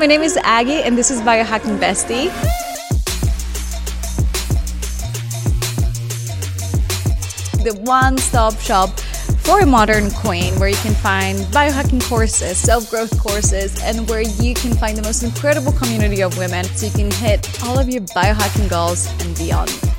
My name is Aggie, and this is Biohacking Bestie. The one stop shop for a modern queen where you can find biohacking courses, self growth courses, and where you can find the most incredible community of women so you can hit all of your biohacking goals and beyond.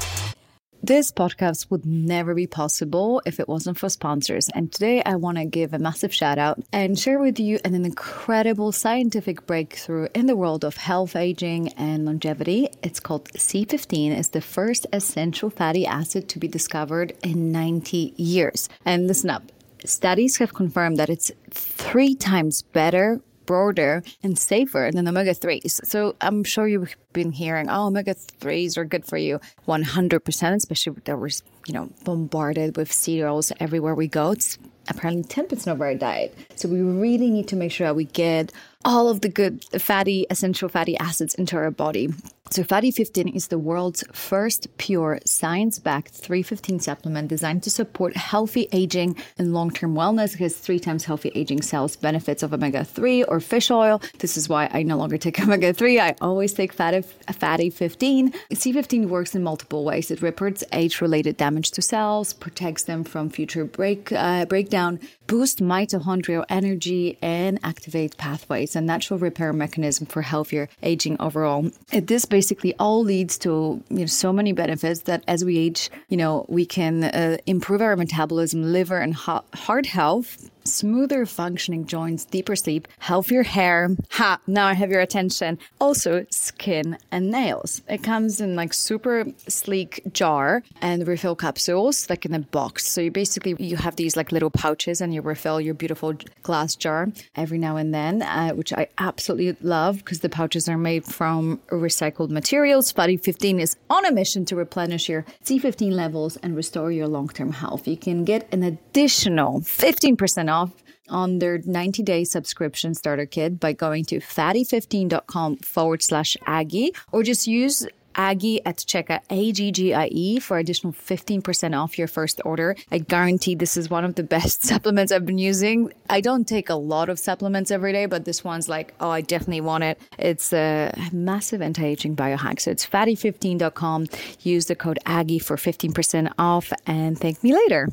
This podcast would never be possible if it wasn't for sponsors. And today I want to give a massive shout out and share with you an incredible scientific breakthrough in the world of health, aging, and longevity. It's called C15. It's the first essential fatty acid to be discovered in 90 years. And listen up. Studies have confirmed that it's three times better broader and safer than omega 3s. So I'm sure you've been hearing, oh, omega 3s are good for you 100%, especially that we're, you know, bombarded with cereals everywhere we go. It's apparently 10% of our diet. So we really need to make sure that we get all of the good fatty, essential fatty acids into our body. So, Fatty 15 is the world's first pure science backed C15 supplement designed to support healthy aging and long term wellness. It has three times healthy aging cells benefits of omega 3 or fish oil. This is why I no longer take omega 3. I always take fatty, fatty 15. C15 works in multiple ways. It repairs age related damage to cells, protects them from future break, uh, breakdown, boosts mitochondrial energy, and activates pathways, a natural repair mechanism for healthier aging overall. It, this basically all leads to you know, so many benefits that as we age, you know, we can uh, improve our metabolism, liver, and heart health smoother functioning joints, deeper sleep, healthier hair. Ha, now I have your attention. Also, skin and nails. It comes in like super sleek jar and refill capsules, like in a box. So you basically you have these like little pouches and you refill your beautiful glass jar every now and then, uh, which I absolutely love because the pouches are made from recycled materials. Fatty 15 is on a mission to replenish your C15 levels and restore your long-term health. You can get an additional 15% off on their 90 day subscription starter kit by going to fatty15.com forward slash Aggie or just use Aggie at checkout A-G-G-I-E for additional 15% off your first order. I guarantee this is one of the best supplements I've been using. I don't take a lot of supplements every day, but this one's like, oh, I definitely want it. It's a massive anti-aging biohack. So it's fatty15.com. Use the code Aggie for 15% off and thank me later.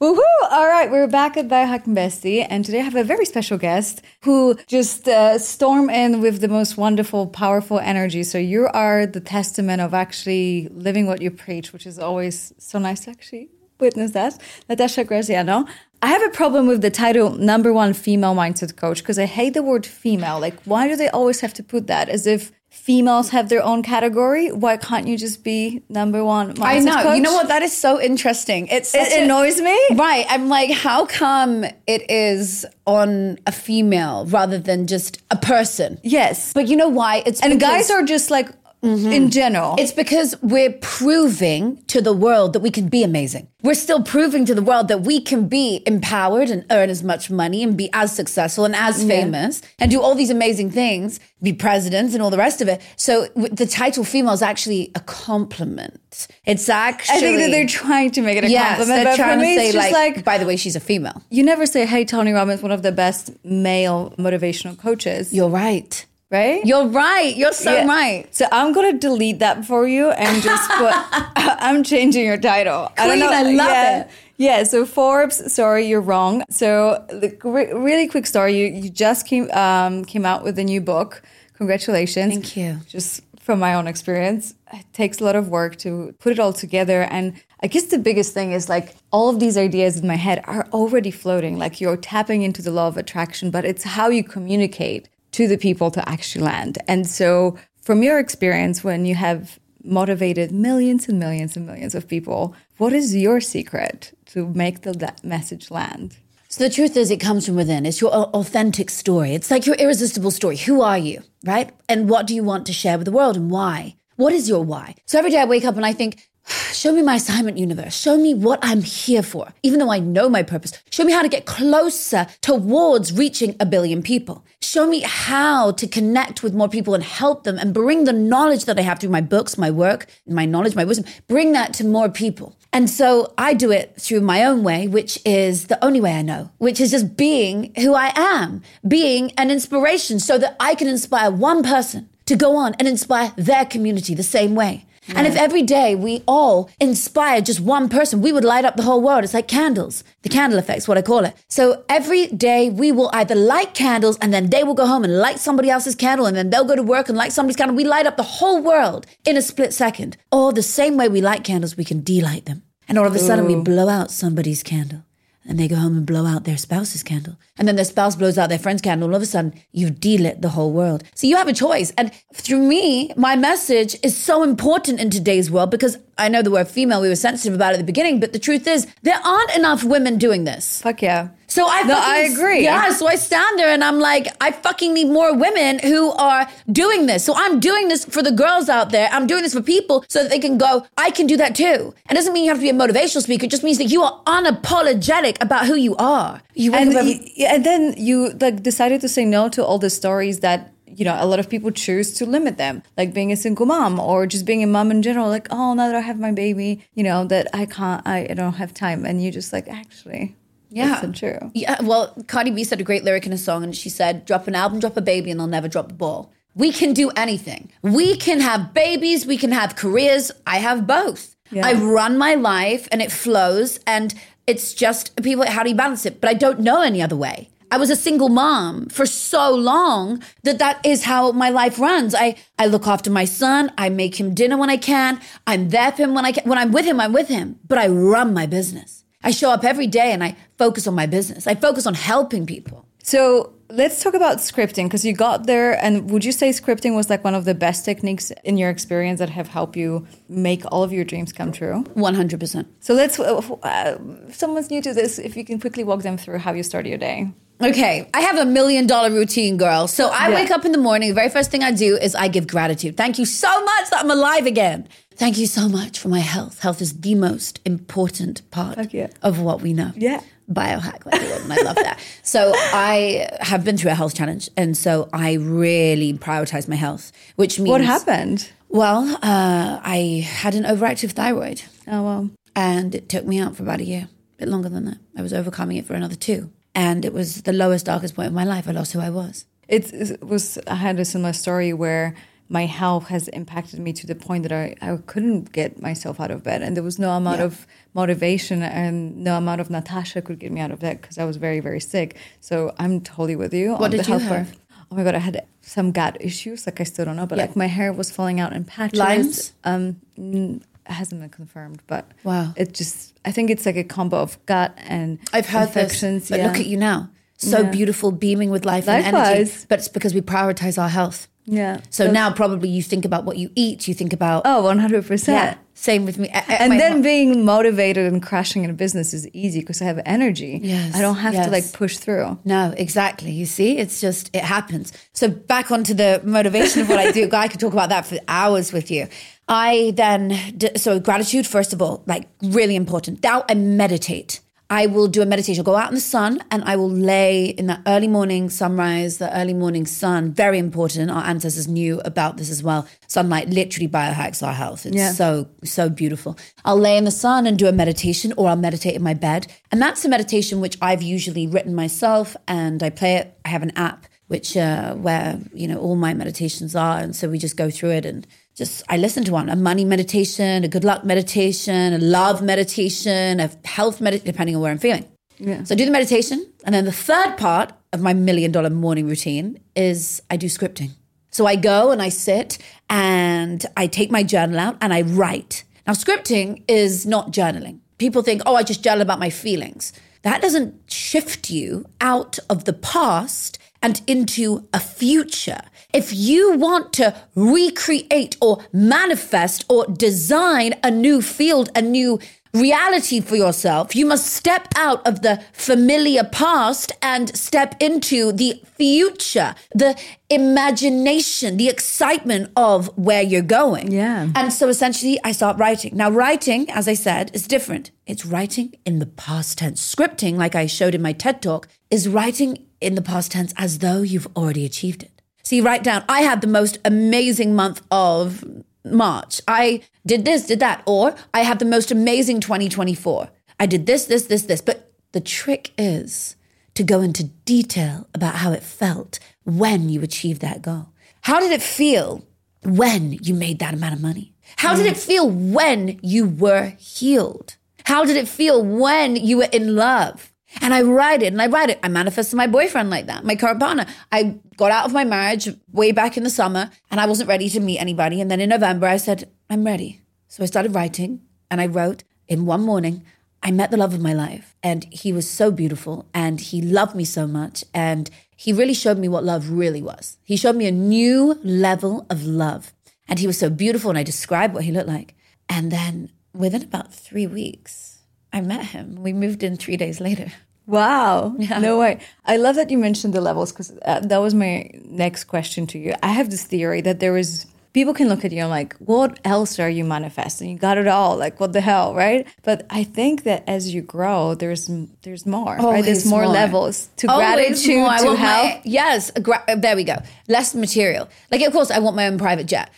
Woohoo! All right, we're back at Biohacking Bestie, and today I have a very special guest who just uh, storm in with the most wonderful, powerful energy. So you are the testament of actually living what you preach, which is always so nice to actually witness that. Natasha Graziano. I have a problem with the title number one female mindset coach because I hate the word female. Like, why do they always have to put that as if females have their own category. Why can't you just be number one? I know. Coach? You know what? That is so interesting. It's it annoys me. Right. I'm like, how come it is on a female rather than just a person? Yes. But you know why? It's and guys are just like Mm-hmm. in general. It's because we're proving to the world that we can be amazing. We're still proving to the world that we can be empowered and earn as much money and be as successful and as famous yeah. and do all these amazing things, be presidents and all the rest of it. So the title female is actually a compliment. It's actually. I think that they're trying to make it a yes, compliment. They're trying to say, like, like, by the way, she's a female. You never say, hey, Tony Robbins, one of the best male motivational coaches. You're right right? You're right. You're so yeah. right. So I'm gonna delete that for you and just put. I'm changing your title. Queen, I don't know. I love yeah. it. Yeah, so Forbes, sorry, you're wrong. So the really quick story, you, you just came um, came out with a new book. Congratulations. Thank you. Just from my own experience, it takes a lot of work to put it all together. And I guess the biggest thing is like all of these ideas in my head are already floating. Like you're tapping into the law of attraction, but it's how you communicate to the people to actually land. And so, from your experience, when you have motivated millions and millions and millions of people, what is your secret to make the message land? So the truth is, it comes from within. It's your authentic story. It's like your irresistible story. Who are you, right? And what do you want to share with the world and why? What is your why? So every day I wake up and I think, Show me my assignment universe. Show me what I'm here for, even though I know my purpose. Show me how to get closer towards reaching a billion people. Show me how to connect with more people and help them and bring the knowledge that I have through my books, my work, my knowledge, my wisdom, bring that to more people. And so I do it through my own way, which is the only way I know, which is just being who I am, being an inspiration so that I can inspire one person to go on and inspire their community the same way. And if every day we all inspire just one person, we would light up the whole world. It's like candles. The candle effect's what I call it. So every day we will either light candles and then they will go home and light somebody else's candle and then they'll go to work and light somebody's candle. We light up the whole world in a split second. Or the same way we light candles, we can delight them. And all of a sudden we blow out somebody's candle and they go home and blow out their spouse's candle. And then their spouse blows out their friend's candle. All of a sudden, you've delit the whole world. So you have a choice. And through me, my message is so important in today's world because I know the word female, we were sensitive about it at the beginning, but the truth is, there aren't enough women doing this. Fuck yeah. So I No, fucking, I agree. Yeah, so I stand there and I'm like, I fucking need more women who are doing this. So I'm doing this for the girls out there. I'm doing this for people so that they can go, I can do that too. And it doesn't mean you have to be a motivational speaker. It just means that you are unapologetic about who you are. You and, up every- y- and then you like decided to say no to all the stories that you know a lot of people choose to limit them like being a single mom or just being a mom in general like oh now that i have my baby you know that i can't i, I don't have time and you just like actually Yeah. not true Yeah, well, Cardi B said a great lyric in a song, and she said, "Drop an album, drop a baby, and I'll never drop the ball." We can do anything. We can have babies. We can have careers. I have both. Yeah. I run my life, and it flows. And it's just people. How do you balance it? But I don't know any other way. I was a single mom for so long that that is how my life runs. I, I look after my son. I make him dinner when I can. I'm there for him when I can. When I'm with him, I'm with him. But I run my business. I show up every day and I focus on my business. I focus on helping people. so let's talk about scripting because you got there and would you say scripting was like one of the best techniques in your experience that have helped you make all of your dreams come true 100%. so let's uh, uh, if someone's new to this if you can quickly walk them through how you start your day Okay, I have a million dollar routine, girl. So I Yeah. wake up in the morning. The very first thing I do is I give gratitude. Thank you so much that I'm alive again. Thank you so much for my health. Health is the most important part of what we know. Yeah. Biohack, like and I love that. So I have been through a health challenge, and so I really prioritize my health, which means what happened Well, uh, I had an overactive thyroid. oh well and it took me out for about a year, a bit longer than that. I was overcoming it for another two, and it was the lowest, darkest point of my life. I lost who I was. It it was. I had a similar story where my health has impacted me to the point that I, I couldn't get myself out of bed, and there was no amount Yeah. of motivation and no amount of Natasha could get me out of bed because I was very very sick. So I'm totally with you. What on did the you health part. have? Oh my god, I had some gut issues. Like I still don't know, but Yeah. like my hair was falling out in patches. Lyme's? Um, it hasn't been confirmed, but Wow. it just. I think it's like a combo of gut and I've heard infections. this, but yeah. look at you now, so Yeah. beautiful, beaming with life and energy. But it's because we prioritize our health. Yeah. So now probably you think about what you eat. You think about Oh, 100 percent. yeah. Same with me. And then mom- being motivated and crashing in a business is easy because I have energy. Yes, I don't have yes. to like push through. No, exactly. You see, it's just, it happens. So back onto the motivation of what I do. I could talk about that for hours with you. I then, so gratitude, first of all, like really important. Now I meditate. I will do a meditation, I'll go out in the sun and I will lay in that early morning sunrise, the early morning sun. Very important. Our ancestors knew about this as well. Sunlight literally biohacks our health. It's Yeah. so, so beautiful. I'll lay in the sun and do a meditation or I'll meditate in my bed. And that's a meditation which I've usually written myself and I play it. I have an app which uh, where you know all my meditations are and so we just go through it and just I listen to one a money meditation, a good luck meditation, a love meditation, a health meditation, depending on where I'm feeling. Yeah. So I do the meditation, and then the third part of my million dollar morning routine is I do scripting. So I go and I sit and I take my journal out and I write. Now scripting is not journaling. People think, oh, I just journal about my feelings. That doesn't shift you out of the past and into a future. If you want to recreate or manifest or design a new field, a new reality for yourself. You must step out of the familiar past and step into the future, the imagination, the excitement of where you're going. Yeah. And so essentially, I start writing. Now, writing, as I said, is different. It's writing in the past tense. Scripting, like I showed in my TED talk, is writing in the past tense as though you've already achieved it. So you write down, I had the most amazing month of March. I did this, did that. Or I have the most amazing 2024. I did this, this, this, this. But the trick is to go into detail about how it felt when you achieved that goal. How did it feel when you made that amount of money? How did it mm. feel when you were healed? How did it feel when you were in love? And I write it and I write it. I manifested my boyfriend like that, my current partner. I got out of my marriage way back in the summer and I wasn't ready to meet anybody. And then in November, I said, I'm ready. So I started writing and I wrote in one morning, I met the love of my life and he was so beautiful and he loved me so much. And he really showed me what love really was. He showed me a new level of love and he was so beautiful. And I described what he looked like. And then within about three weeks, I met him. We moved in three days later. Wow. Yeah. No way. I love that you mentioned the levels because uh, that was my next question to you. I have this theory that there is people can look at you and like, what else are you manifesting? You got it all. Like, what the hell, right? But I think that as you grow, there's there's more. Always right? There's more, more. levels to Always gratitude, more. To health. my- yes, gra- there we go. Less material. Like, of course, I want my own private jet.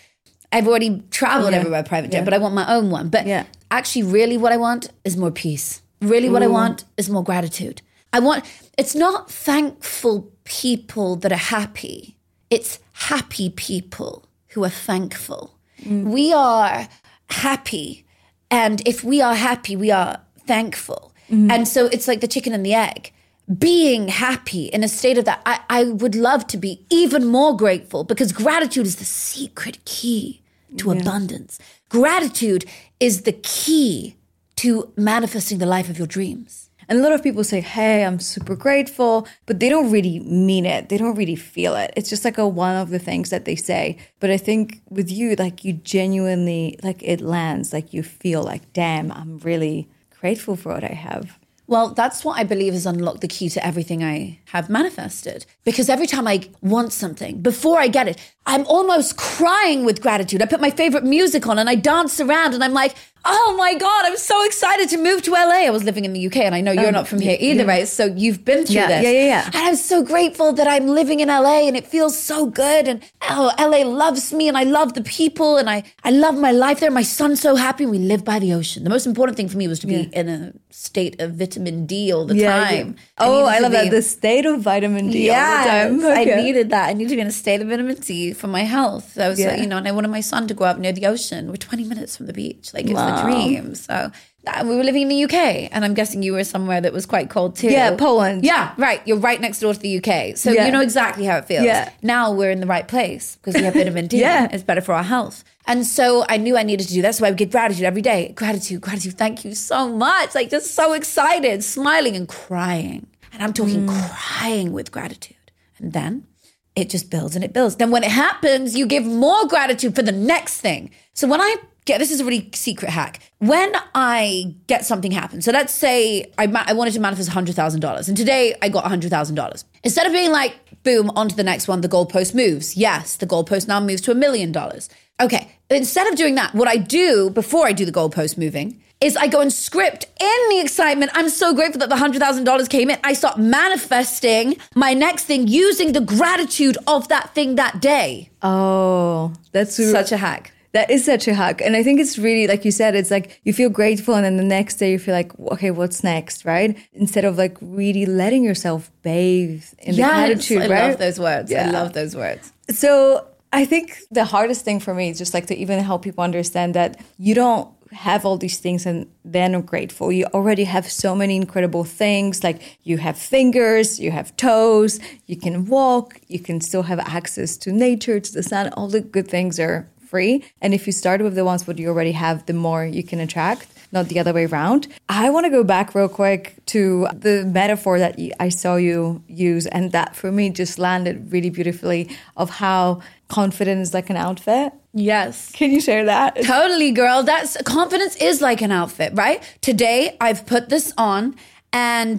I've already traveled Yeah. everywhere private jet, Yeah. but I want my own one. But Yeah. actually, really, what I want is more peace. Really, what I want is more gratitude. I want. It's not thankful people that are happy. It's happy people who are thankful. Mm. We are happy, and if we are happy, we are thankful. Mm. And so it's like the chicken and the egg being happy in a state of that, I, I would love to be even more grateful because gratitude is the secret key to abundance. Gratitude is the key to manifesting the life of your dreams. And a lot of people say, "Hey, I'm super grateful," but they don't really mean it. They don't really feel it. It's just like a one of the things that they say. But I think with you, like you genuinely, like it lands. Like you feel like, "Damn, I'm really grateful for what I have." Well, that's what I believe has unlocked the key to everything I have manifested. Because every time I want something, before I get it, I'm almost crying with gratitude. I put my favorite music on and I dance around and I'm like, oh my God, I'm so excited to move to LA. I was living in the UK and I know you're oh, not from here either, right? So you've been through Yeah, this. yeah, yeah, yeah. And I'm so grateful that I'm living in LA and it feels so good. And oh, LA loves me and I love the people and I, I love my life there. My son's so happy. We live by the ocean. The most important thing for me was to be in a state of vitamin D all the time. Oh, I to love that. The state of vitamin D all the Yes, time. I needed that. I needed to be in a state of vitamin D for my health. So Yeah. you know, and I wanted my son to grow up near the ocean. We're 20 minutes from the beach. Like, it's the Wow. dream. So, uh, we were living in the UK, and I'm guessing you were somewhere that was quite cold too. Yeah, Poland. Yeah, right. You're right next door to the UK. So, Yeah. you know exactly how it feels. Yeah. Now we're in the right place because we have vitamin D. Yeah. It's better for our health. And so I knew I needed to do that. So I would get gratitude every day. Gratitude, gratitude. Thank you so much. Like, just so excited, smiling and crying. And I'm talking mm. crying with gratitude. And then it just builds and it builds. Then when it happens, you give more gratitude for the next thing. So when I get this is a really secret hack. When I get something happen, so let's say I, ma- I wanted to manifest $100,000 and today I got $100,000. Instead of being like, boom, on to the next one, the goalpost moves. Yes, the goalpost now moves to a million dollars. Okay, instead of doing that, what I do before I do the goalpost moving is I go and script in the excitement. I'm so grateful that the $100,000 came in. I start manifesting my next thing using the gratitude of that thing that day. Oh, that's Such a hack. That is such a hack. And I think it's really, like you said, it's like you feel grateful and then the next day you feel like, okay, what's next, right? Instead of like really letting yourself bathe in the gratitude, I right? love those words. Yeah. I love those words. So I think the hardest thing for me is just like to even help people understand that you don't have all these things and then are grateful. You already have so many incredible things. Like you have fingers, you have toes, you can walk, you can still have access to nature, to the sun. All the good things are free. And if you start with the ones what you already have, the more you can attract. not the other way around. I want to go back real quick to the metaphor that I saw you use, and that for me just landed really beautifully of how confidence is like an outfit. Yes. Can you share that? Totally, girl. That's confidence is like an outfit, right? Today I've put this on and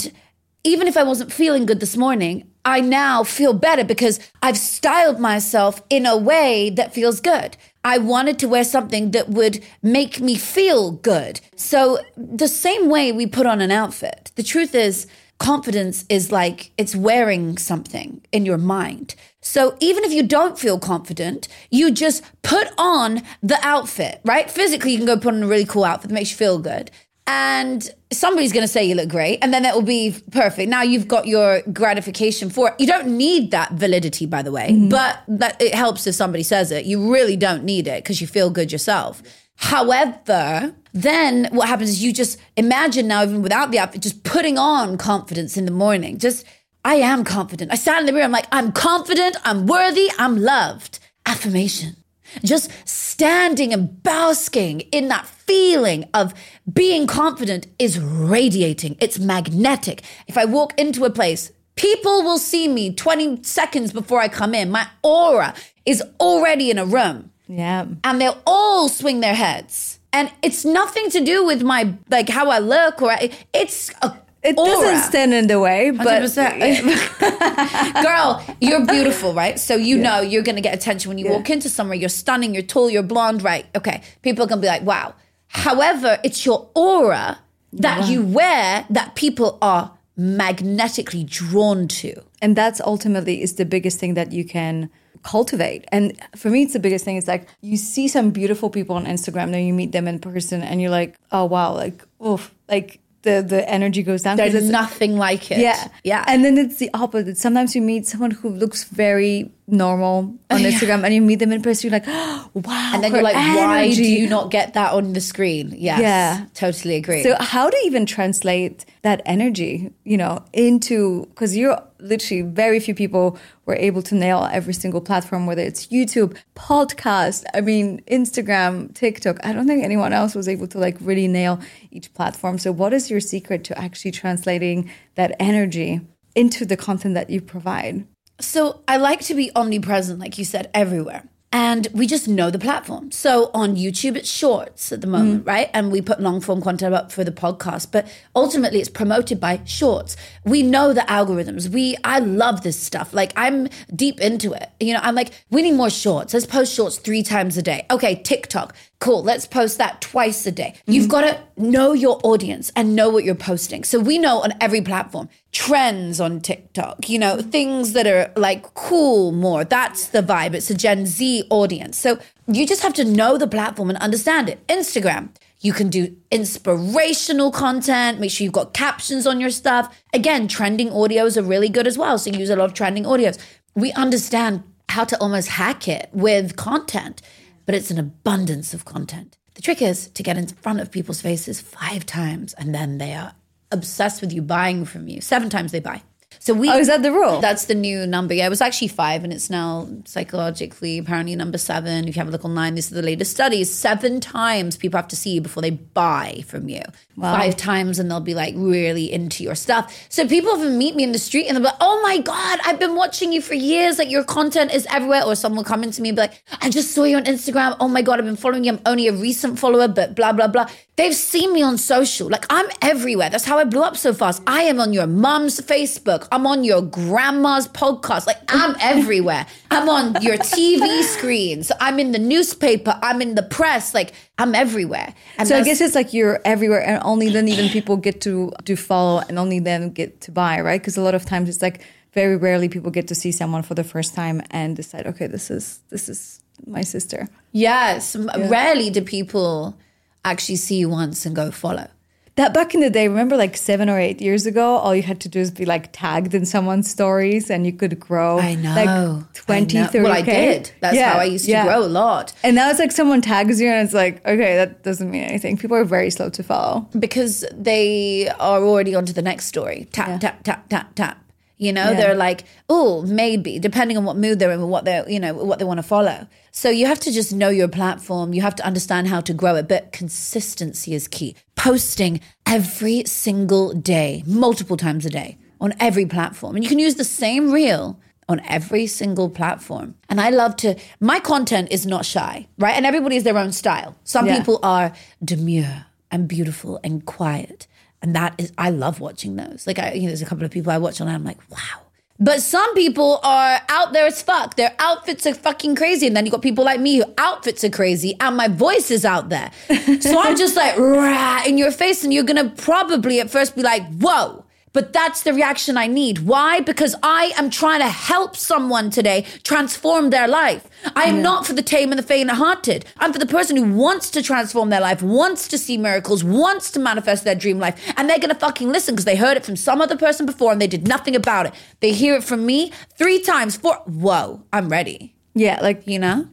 even if I wasn't feeling good this morning, I now feel better because I've styled myself in a way that feels good. I wanted to wear something that would make me feel good. So, the same way we put on an outfit, the truth is, confidence is like it's wearing something in your mind. So even if you don't feel confident, you just put on the outfit, right? Physically, you can go put on a really cool outfit that makes you feel good. And somebody's going to say you look great, and then that will be perfect. Now you've got your gratification for it. You don't need that validity, by the way, mm-hmm. but that it helps if somebody says it. You really don't need it because you feel good yourself. However, then what happens is you just imagine now, even without the outfit, just putting on confidence in the morning. Just, I am confident. I stand in the mirror, I'm like, I'm confident, I'm worthy, I'm loved. Affirmation. Just standing and basking in that feeling of being confident is radiating. It's magnetic. If I walk into a place, people will see me 20 seconds before I come in. My aura is already in a room Yeah. and they'll all swing their heads. And it's nothing to do with my like how I look or I, it's a It aura. doesn't stand in the way, but 100%. Girl, you're beautiful, right? So you know you're gonna get attention when you walk into somewhere. You're stunning, you're tall, you're blonde, right? Okay. People are gonna be like, wow. However, it's your aura that you wear that people are magnetically drawn to. and that's ultimately is the biggest thing that you can cultivate and for me it's the biggest thing it's like you see some beautiful people on instagram then you meet them in person and you're like oh wow like oof like the the energy goes down There's nothing like it. yeah Yeah. and then it's the opposite sometimes you meet someone who looks very normal on instagram and you meet them in person you're like wow and then you're like, why do you not get that on the screen? Yes. Yeah. Totally agree. So how to even translate that energy, you know, into because you're literally very few people were able to nail every single platform, whether it's YouTube, podcast, I mean, Instagram, TikTok. I don't think anyone else was able to like really nail each platform. So what is your secret to actually translating that energy into the content that you provide? So I like to be omnipresent, like you said, everywhere. And we just know the platform. So on YouTube, it's shorts at the moment, mm. right? And we put long form content up for the podcast, but ultimately it's promoted by shorts. We know the algorithms. We, I love this stuff. Like I'm deep into it. You know, I'm like, we need more shorts. Let's post shorts three times a day. Okay, TikTok. Cool. Let's post that twice a day. You've got to know your audience and know what you're posting. So we know on every platform trends on TikTok, you know, things that are like cool more. That's the vibe. It's a Gen Z audience. So you just have to know the platform and understand it. Instagram. You can do inspirational content. Make sure you've got captions on your stuff. Again, trending audios are really good as well. So use a lot of trending audios. We understand how to almost hack it with content but it's an abundance of content. The trick is to get in front of people's faces five times and then they are obsessed with you buying from you. Seven times they buy. So we Oh, is that the rule? That's the new number. Yeah, it was actually five and it's now psychologically apparently number seven. If you have a look online, these are the latest studies. Seven times people have to see you before they buy from you. Five times and they'll be like really into your stuff. So people often meet me in the street and they'll be like, oh my God, I've been watching you for years. Like your content is everywhere. Or someone will come into me and be like, I just saw you on Instagram. Oh my God, I've been following you. I'm only a recent follower, but blah, blah, blah. They've seen me on social. Like I'm everywhere. That's how I blew up so fast. I am on your mom's Facebook. I'm on your grandma's podcast. Like I'm everywhere. I'm on your TV screens. I'm in the newspaper. I'm in the press. Like I'm everywhere. And So I guess it's like you're everywhere, and only then even people get to do follow, and only then get to buy, right? Because a lot of times it's like very rarely people get to see someone for the first time and decide, okay, this is this is my sister. yes, m rarely do people actually see you once and go follow. That back in the day, remember like seven or eight years ago, all you had to do is be like tagged in someone's stories, and you could grow. I know. like 20, I know. 30 Well, I did. That's how I used to grow a lot. And now it's like someone tags you, and it's like, okay, that doesn't mean anything. People are very slow to follow. because they are already onto the next story. Tap, tap, tap, tap, tap. You know, they're like, oh, maybe, depending on what mood they're in and what they're, you know, what they want to follow. So you have to just know your platform. You have to understand how to grow it. But consistency is key. Posting every single day, multiple times a day on every platform. And you can use the same reel on every single platform. And I love to, my content is not shy, right? And everybody has their own style. Some Yeah. people are demure and beautiful and quiet. And that is, I love watching those. Like, I, you know, there's a couple of people I watch online, I'm like, wow. But some people are out there as fuck. Their outfits are fucking crazy. And then you got people like me who outfits are crazy and my voice is out there. so I'm just like, rah, in your face. And you're going to probably at first be like, whoa. But that's the reaction I need. Why? Because I am trying to help someone today transform their life. I am not for the tame and the faint hearted. I'm for the person who wants to transform their life, wants to see miracles, wants to manifest their dream life. And they're going to fucking listen because they heard it from some other person before and they did nothing about it. They hear it from me three times, four. Whoa, I'm ready. Yeah, like You know?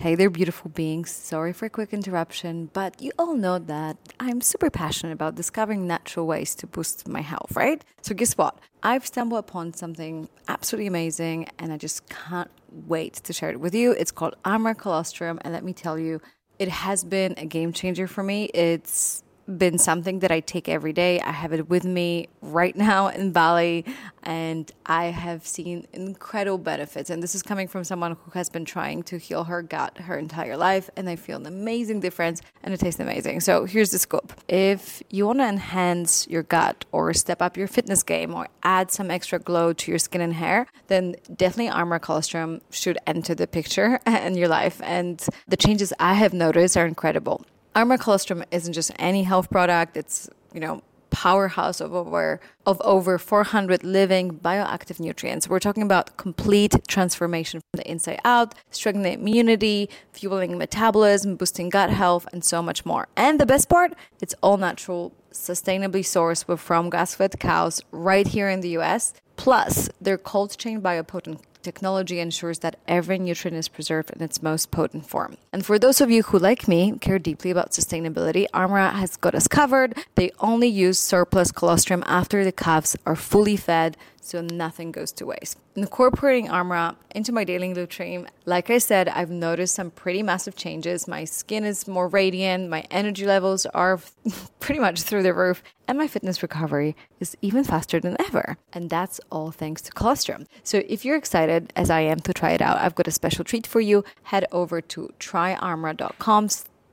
Hey there, beautiful beings. Sorry for a quick interruption, but you all know that I'm super passionate about discovering natural ways to boost my health, right? So, guess what? I've stumbled upon something absolutely amazing and I just can't wait to share it with you. It's called Armra Colostrum, and let me tell you, it has been a game changer for me. It's been something that I take every day. I have it with me right now in Bali, and I have seen incredible benefits. And this is coming from someone who has been trying to heal her gut her entire life, and I feel an amazing difference, and it tastes amazing. So here's the scoop: if you want to enhance your gut, or step up your fitness game, or add some extra glow to your skin and hair, then definitely Armra Colostrum should enter the picture in your life. And the changes I have noticed are incredible. Armra Colostrum isn't just any health product. It's, you know, powerhouse of over of over 400 living bioactive nutrients. We're talking about complete transformation from the inside out, strengthening immunity, fueling metabolism, boosting gut health, and so much more. And the best part, it's all natural, sustainably sourced with from grass-fed cows right here in the US. Plus, their cold chain biopotent technology ensures that every nutrient is preserved in its most potent form. And for those of you who, like me, care deeply about sustainability, Armra has got us covered. They only use surplus colostrum after the calves are fully fed, so nothing goes to waste. Incorporating Armra into my daily routine, like I said, I've noticed some pretty massive changes. My skin is more radiant, my energy levels are pretty much through the roof, and my fitness recovery is even faster than ever. And that's all thanks to colostrum. So if you're excited, as I am, to try it out, I've got a special treat for you. Head over to tryarmra.com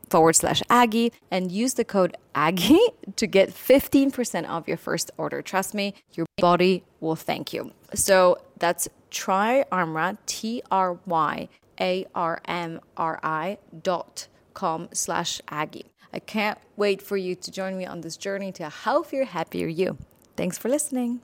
forward slash Aggie and use the code Aggie to get 15% off your first order. Trust me, your body will thank you. So that's tryarmra, T R Y A R M R I dot com slash Aggie. I can't wait for you to join me on this journey to a healthier, happier you. Thanks for listening.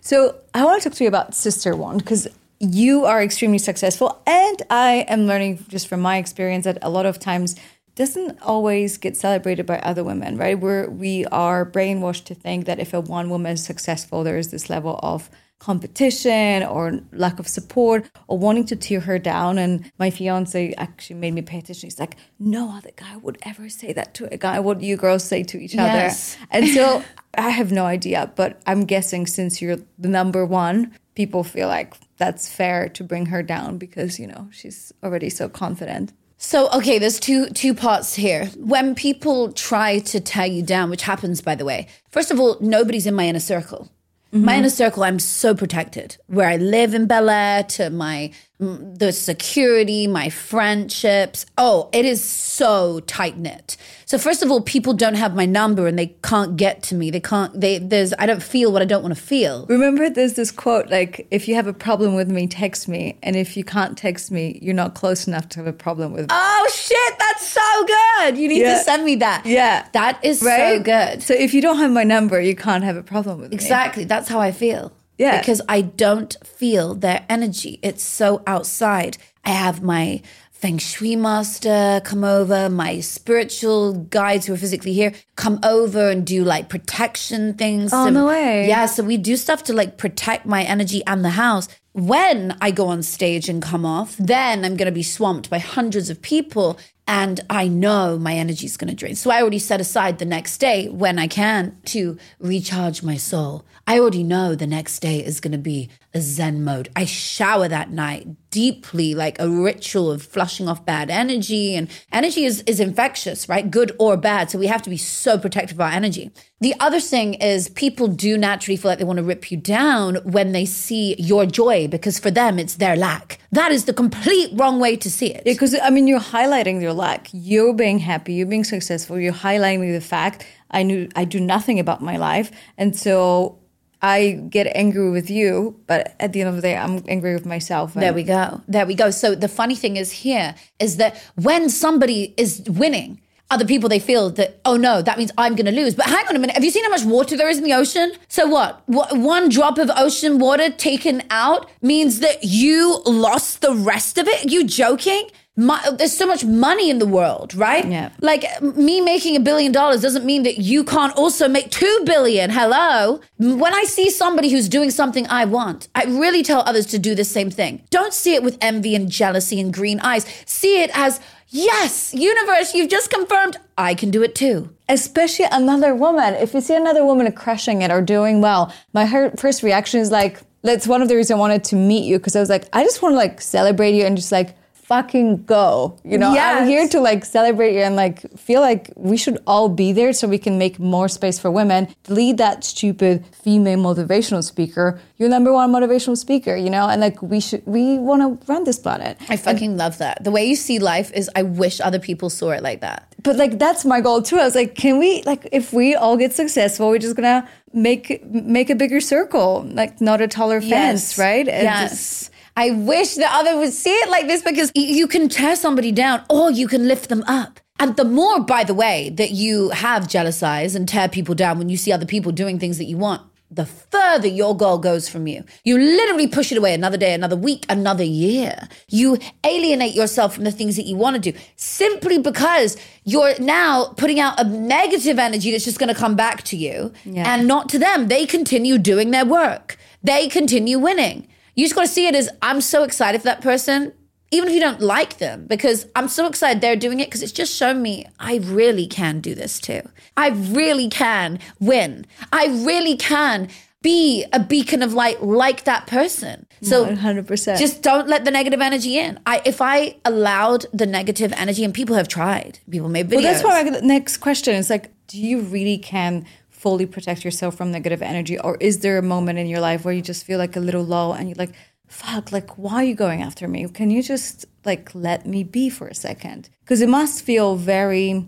So I want to talk to you about Sister One because you are extremely successful, and I am learning just from my experience that a lot of times doesn't always get celebrated by other women, right? We're we are brainwashed to think that if a one woman is successful, there is this level of competition or lack of support or wanting to tear her down. And my fiance actually made me pay attention. He's like, no other guy would ever say that to a guy. What do you girls say to each Yes. other? And so I have no idea, but I'm guessing since you're the number one, people feel like that's fair to bring her down because, you know, she's already so confident. So okay, there's two two parts here. When people try to tear you down, which happens by the way, first of all, nobody's in my inner circle. My mm-hmm. inner circle, I'm so protected. Where I live in Bel Air, to my the security, my friendships. Oh, it is so tight knit. So first of all, people don't have my number and they can't get to me. They can't. They there's I don't feel what I don't want to feel. Remember, there's this quote like, if you have a problem with me, text me. And if you can't text me, you're not close enough to have a problem with me. Oh shit, that's so good. You need Yeah. to send me that. Yeah. that is so good. So if you don't have my number, you can't have a problem with me. Exactly. That's how I feel. Yeah. Because I don't feel their energy. It's so outside. I have my feng shui master come over, my spiritual guides who are physically here come over and do like protection things. Oh, no way. Yeah. So we do stuff to like protect my energy and the house. when I go on stage and come off, then I'm going to be swamped by hundreds of people and I know my energy is going to drain. So I already set aside the next day when I can to recharge my soul. I already know the next day is going to be a Zen mode. I shower that night deeply, like a ritual of flushing off bad energy. And energy is, is infectious, right? Good or bad. So we have to be so protective of our energy. The other thing is people do naturally feel like they want to rip you down when they see your joy because for them it's their lack. That is the complete wrong way to see it. Because I mean, you're highlighting your lack. You're being happy. You're being successful. You're highlighting the fact I knew I do nothing about my life, and so I get angry with you. But at the end of the day, I'm angry with myself. There we go. There we go. So the funny thing is here is that when somebody is winning, other people they feel that oh no that means i'm going to lose but hang on a minute have you seen how much water there is in the ocean so what? what one drop of ocean water taken out means that you lost the rest of it you joking my, there's so much money in the world, right? Yeah. Like me making a billion dollars doesn't mean that you can't also make two billion. Hello. When I see somebody who's doing something I want, I really tell others to do the same thing. Don't see it with envy and jealousy and green eyes. See it as, yes, universe, you've just confirmed I can do it too. Especially another woman. If you see another woman crushing it or doing well, my first reaction is like, that's one of the reasons I wanted to meet you because I was like, I just want to like celebrate you and just like fucking go. You know, yes. I'm here to like celebrate you and like feel like we should all be there so we can make more space for women. Lead that stupid female motivational speaker. You're number one motivational speaker, you know, and like we should we want to run this planet. I fucking and, love that. The way you see life is I wish other people saw it like that. But like that's my goal too. I was like, can we like if we all get successful, we're just gonna make make a bigger circle, like not a taller fence, yes. right? And yes. Just, I wish the other would see it like this because you can tear somebody down or you can lift them up. And the more, by the way, that you have jealous eyes and tear people down when you see other people doing things that you want, the further your goal goes from you. You literally push it away another day, another week, another year. You alienate yourself from the things that you want to do simply because you're now putting out a negative energy that's just going to come back to you yeah. and not to them. They continue doing their work, they continue winning. You just got to see it as I'm so excited for that person, even if you don't like them, because I'm so excited they're doing it because it's just shown me I really can do this too. I really can win. I really can be a beacon of light like that person. So 100%. Just don't let the negative energy in. I if I allowed the negative energy and people have tried. People made videos. Well, that's why the next question is like do you really can fully protect yourself from negative energy? Or is there a moment in your life where you just feel like a little low and you're like, fuck, like, why are you going after me? Can you just like let me be for a second? Because it must feel very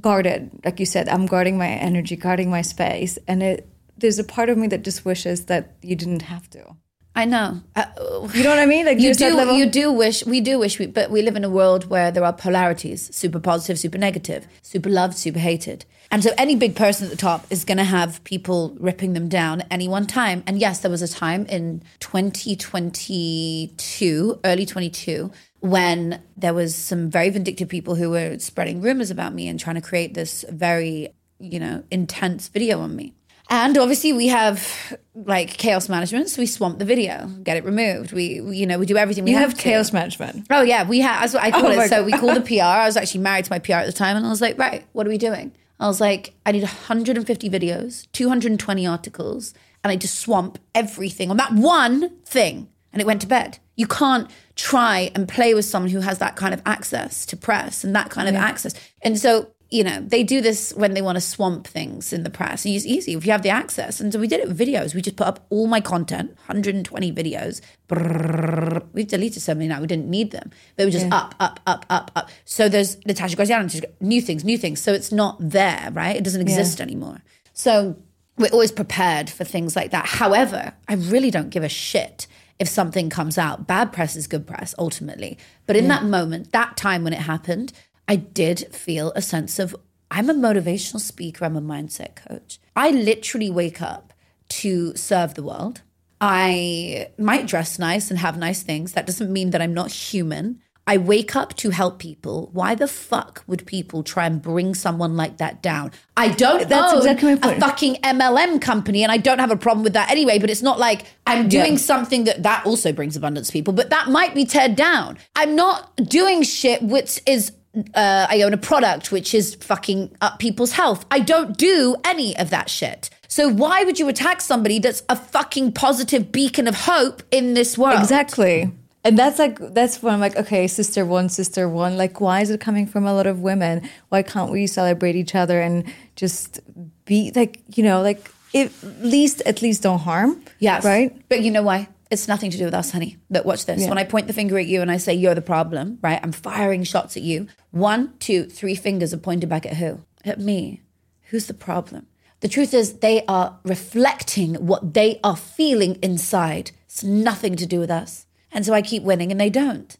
guarded. Like you said, I'm guarding my energy, guarding my space. And it, there's a part of me that just wishes that you didn't have to. I know. Uh, you know what I mean? Like you do. You do wish. We do wish. We, but we live in a world where there are polarities: super positive, super negative, super loved, super hated. And so any big person at the top is going to have people ripping them down any one time. And yes, there was a time in 2022, early 22, when there was some very vindictive people who were spreading rumors about me and trying to create this very, you know, intense video on me. And obviously, we have like chaos management, so we swamp the video, get it removed. We, we you know, we do everything. We you have, have chaos management. Oh yeah, we have. That's what I call oh it. So we call the PR. I was actually married to my PR at the time, and I was like, right, what are we doing? I was like, I need 150 videos, 220 articles, and I just swamp everything on that one thing. And it went to bed. You can't try and play with someone who has that kind of access to press and that kind of yeah. access. And so you know, they do this when they want to swamp things in the press. It's easy if you have the access. And so we did it with videos. We just put up all my content, 120 videos. Brrr. We've deleted so many now. We didn't need them. They were just yeah. up, up, up, up, up. So there's Natasha Graziano, new things, new things. So it's not there, right? It doesn't exist yeah. anymore. So we're always prepared for things like that. However, I really don't give a shit if something comes out. Bad press is good press, ultimately. But in yeah. that moment, that time when it happened, I did feel a sense of I'm a motivational speaker, I'm a mindset coach. I literally wake up to serve the world. I might dress nice and have nice things. That doesn't mean that I'm not human. I wake up to help people. Why the fuck would people try and bring someone like that down? I don't That's own exactly a fucking MLM company, and I don't have a problem with that anyway. But it's not like I'm doing Yeah. something that that also brings abundance to people, but that might be teared down. I'm not doing shit which is. Uh, I own a product which is fucking up people's health. I don't do any of that shit. So why would you attack somebody that's a fucking positive beacon of hope in this world? Exactly. And that's like that's when I'm like, okay, sister one, sister one. Like, why is it coming from a lot of women? Why can't we celebrate each other and just be like, you know, like if least at least don't harm. Yes. Right? But you know why? It's nothing to do with us, honey. But watch this. Yeah. When I point the finger at you and I say you're the problem, right? I'm firing shots at you. One, two, three fingers are pointed back at who? At me. Who's the problem? The truth is, they are reflecting what they are feeling inside. It's nothing to do with us. And so I keep winning and they don't.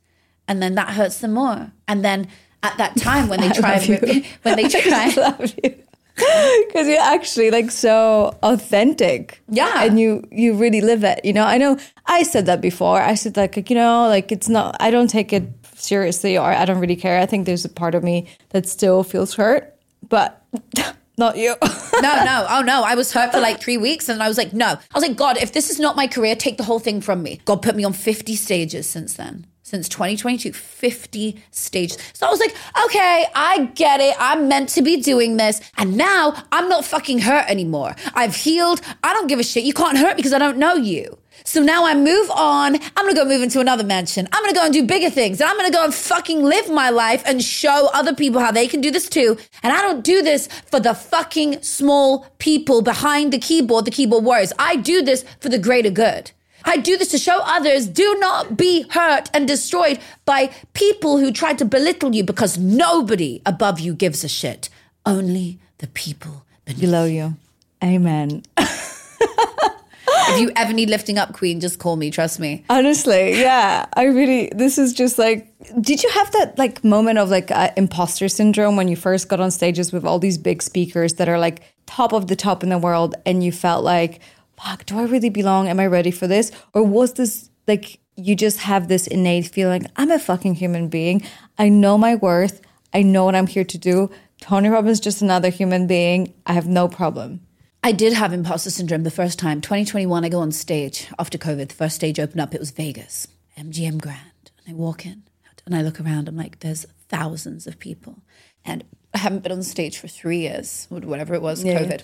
And then that hurts them more. And then at that time when they try and when they try love you. Because you're actually like so authentic. Yeah. And you you really live it. You know, I know I said that before. I said like, you know, like it's not I don't take it seriously or I don't really care. I think there's a part of me that still feels hurt. But not you. no, no, oh no. I was hurt for like three weeks and I was like, no. I was like, God, if this is not my career, take the whole thing from me. God put me on 50 stages since then. Since 2022, 50 stages. So I was like, okay, I get it. I'm meant to be doing this. And now I'm not fucking hurt anymore. I've healed. I don't give a shit. You can't hurt me because I don't know you. So now I move on. I'm gonna go move into another mansion. I'm gonna go and do bigger things. And I'm gonna go and fucking live my life and show other people how they can do this too. And I don't do this for the fucking small people behind the keyboard, the keyboard warriors. I do this for the greater good. I do this to show others do not be hurt and destroyed by people who try to belittle you because nobody above you gives a shit. Only the people. Below you. Amen. If you ever need lifting up, Queen, just call me. Trust me. Honestly, yeah. I really, this is just like, did you have that like moment of like uh, imposter syndrome when you first got on stages with all these big speakers that are like top of the top in the world and you felt like, fuck, do I really belong? Am I ready for this? Or was this like, you just have this innate feeling, I'm a fucking human being. I know my worth. I know what I'm here to do. Tony Robbins just another human being. I have no problem. I did have imposter syndrome the first time. 2021, I go on stage after COVID. The first stage opened up, it was Vegas, MGM Grand. And I walk in and I look around, I'm like, there's thousands of people. And I haven't been on stage for three years, or whatever it was, COVID,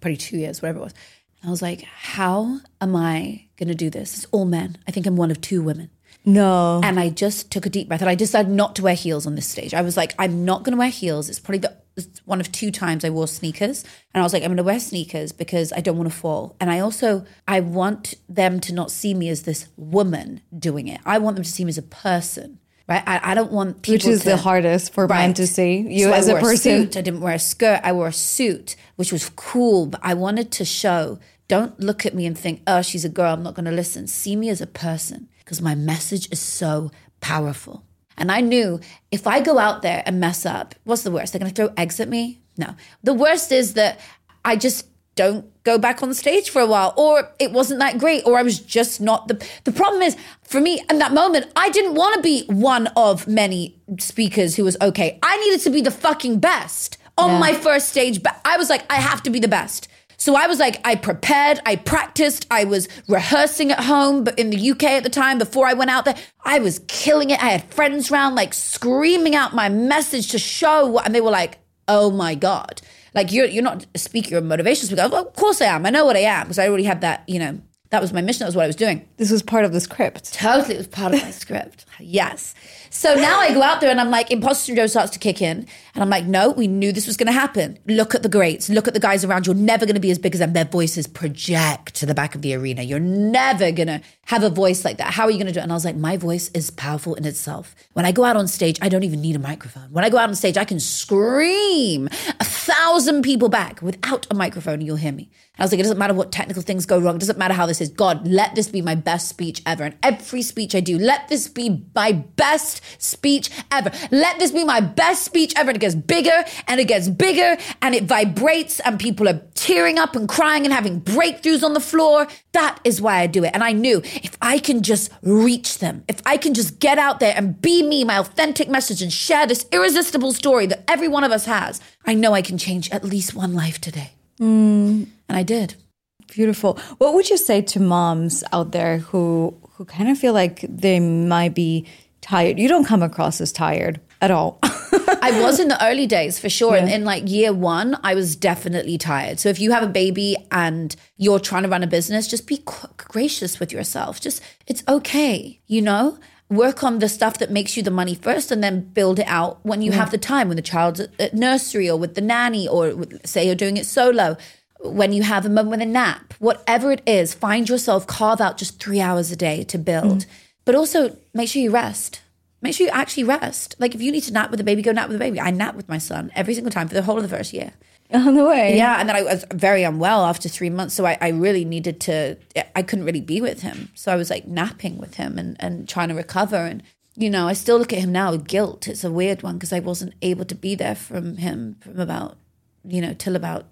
probably two years, whatever it was. I was like, how am I going to do this? It's all men. I think I'm one of two women. No. And I just took a deep breath and I decided not to wear heels on this stage. I was like, I'm not going to wear heels. It's probably the it's one of two times I wore sneakers. And I was like, I'm going to wear sneakers because I don't want to fall. And I also, I want them to not see me as this woman doing it. I want them to see me as a person, right? I, I don't want people Which is to, the hardest for men to see you So I as a person. suit. I didn't wear a skirt. I wore a suit, which was cool. But I wanted to show. Don't look at me and think, oh, she's a girl. I'm not going to listen. See me as a person because my message is so powerful. And I knew if I go out there and mess up, what's the worst? They're going to throw eggs at me? No. The worst is that I just don't go back on stage for a while or it wasn't that great or I was just not the the problem is for me in that moment I didn't want to be one of many speakers who was okay. I needed to be the fucking best on my first stage but I was like I have to be the best. So I was like I prepared I practiced I was rehearsing at home but in the UK at the time before I went out there I was killing it. I had friends around like screaming out my message to show what and they were like oh my god like you're you're not a speaker, you're a motivational speaker. I was oh, of course I am. I know what I am because I already had that. You know, that was my mission. That was what I was doing. This was part of the script. Totally, it was part of my script. Yes. So now I go out there and I'm like, imposter syndrome starts to kick in, and I'm like, no, we knew this was going to happen. Look at the greats. Look at the guys around. You're never going to be as big as them. Their voices project to the back of the arena. You're never going to have a voice like that. How are you going to do it? And I was like, my voice is powerful in itself. When I go out on stage, I don't even need a microphone. When I go out on stage, I can scream a thousand people back without a microphone, and you'll hear me. And I was like, it doesn't matter what technical things go wrong. It doesn't matter how this is. God, let this be my best speech ever. And every speech I do, let this be my best speech ever. Let this be my best speech ever. And it gets bigger and it gets bigger and it vibrates and people are tearing up and crying and having breakthroughs on the floor. That is why I do it. And I knew if I can just reach them, if I can just get out there and be me, my authentic message, and share this irresistible story that every one of us has, I know I can change at least one life today. Hmm. And I did. Beautiful. What would you say to moms out there who who kind of feel like they might be tired? You don't come across as tired at all. I was in the early days for sure. And in like year one, I was definitely tired. So if you have a baby and you're trying to run a business, just be gracious with yourself. Just, it's okay, you know? Work on the stuff that makes you the money first and then build it out when you have the time, when the child's at, nursery or with the nanny, or with, say you're doing it solo, when you have a moment with a nap, whatever it is, find yourself, carve out just three hours a day to build. Mm. But also make sure you rest make sure you actually rest. Like if you need to nap with the baby, go nap with the baby. I nap with my son every single time for the whole of the first year. On the way. Yeah, and then I was very unwell after three months, so I, I really needed to. I couldn't really be with him, so I was like napping with him and and trying to recover. And you know, I still look at him now with guilt. It's a weird one because I wasn't able to be there from him from about you know till about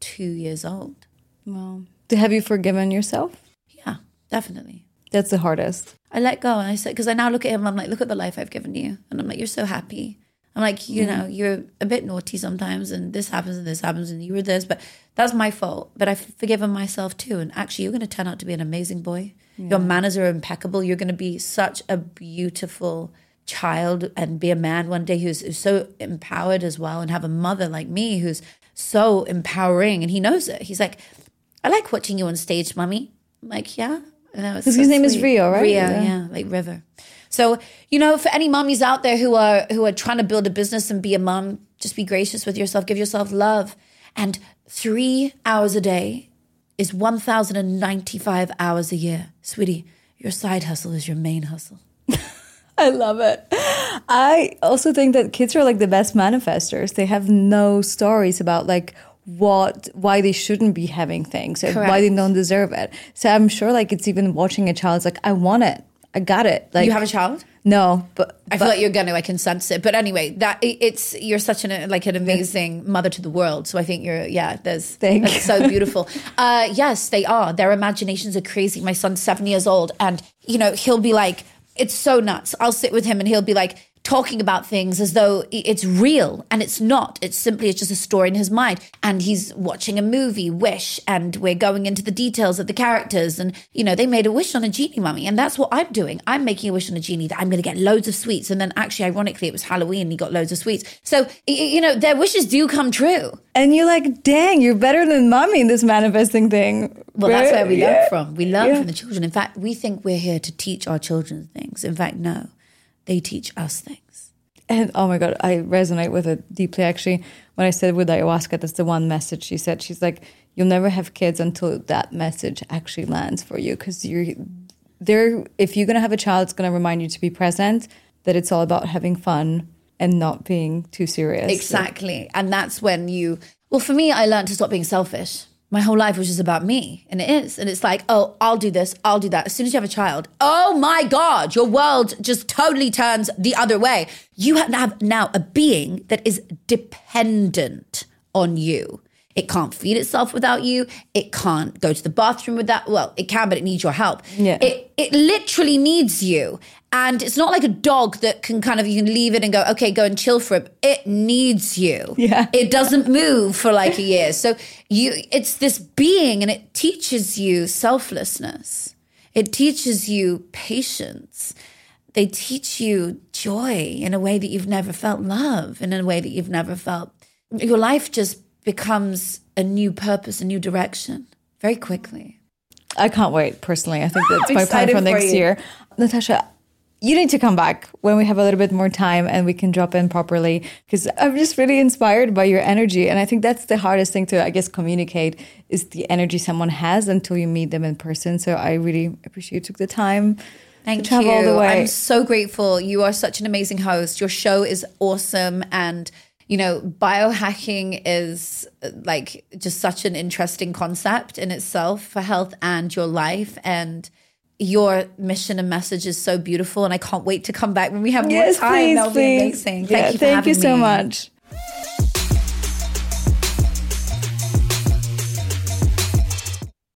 two years old. Well, have you forgiven yourself? Yeah, definitely. That's the hardest. I let go and I said, because I now look at him and I'm like, look at the life I've given you. And I'm like, you're so happy. I'm like, you know, mm. you're a bit naughty sometimes and this happens and this happens and you were this, but that's my fault. But I've forgiven myself too. And actually, you're going to turn out to be an amazing boy. Your manners are impeccable. You're going to be such a beautiful child and be a man one day who's, who's so empowered as well and have a mother like me who's so empowering. And he knows it. He's like, I like watching you on stage, mommy. I'm like, yeah. His name is Rio, right? Rio, Yeah. yeah. like river. So you know, for any mommies out there who are who are trying to build a business and be a mom, just be gracious with yourself. Give yourself love, and three hours a day is one thousand and ninety five hours a year, sweetie. Your side hustle is your main hustle. I love it. I also think that kids are like the best manifestors. They have no stories about like what why they shouldn't be having things and why they don't deserve it. So I'm sure like it's even watching a child it's like I want it. I got it. Like you have a child? No, but I feel like you're gonna. I can sense it. But anyway, that it's you're such an like an amazing mother to the world. So I think you're yeah. There's Thank that's so beautiful. uh, yes, they are. Their imaginations are crazy. My son's seven years old, and you know he'll be like, it's so nuts. I'll sit with him, and he'll be like talking about things as though it's real, and it's not. It's simply it's just a story in his mind. And he's watching a movie, Wish, and we're going into the details of the characters. And you know they made a wish on a genie, mummy, and that's what I'm doing. I'm making a wish on a genie that I'm going to get loads of sweets. And then actually, ironically, it was Halloween. And he got loads of sweets. So you know their wishes do come true. and you're like, dang, you're better than mommy in this manifesting thing. Well, that's where we Yeah. learn from. We learn Yeah. from the children. In fact, we think we're here to teach our children things. In fact, no, they teach us things. And oh my god, I resonate with it deeply. Actually, when I said with ayahuasca, that's the one message she said. She's like, "You'll never have kids until that message actually lands for you, because you're there. If you're gonna have a child, it's gonna remind you to be present. That it's all about having fun and not being too serious. Exactly. And that's when you, well, for me, I learned to stop being selfish. My whole life was just about me. And it is. And it's like, oh, I'll do this, I'll do that. As soon as you have a child, oh my God, your world just totally turns the other way. You have now a being that is dependent on you. It can't feed itself without you. It can't go to the bathroom without, well, it can, but it needs your help. Yeah. It, it literally needs you. And it's not like a dog that can kind of, you can leave it and go, okay, go and chill for it. It needs you. Yeah. It doesn't move for like a year. So you, it's this being and it teaches you selflessness. It teaches you patience. They teach you joy in a way that you've never felt love, in a way that you've never felt. Your life just becomes a new purpose, a new direction very quickly. I can't wait. Personally, I think that's I'm my plan for for next you. year. Natasha, you need to come back when we have a little bit more time and we can drop in properly because I'm just really inspired by your energy. And I think that's the hardest thing to, I guess, communicate is the energy someone has until you meet them in person. So I really appreciate you took the time Thank to travel you. all the way. I'm so grateful. You are such an amazing host. Your show is awesome. And, you know, biohacking is like just such an interesting concept in itself for health and your life. And your mission and message is so beautiful. And I can't wait to come back when we have yes, more time. please, That'll please. be amazing. Thank Yeah, you for thank you so me. much.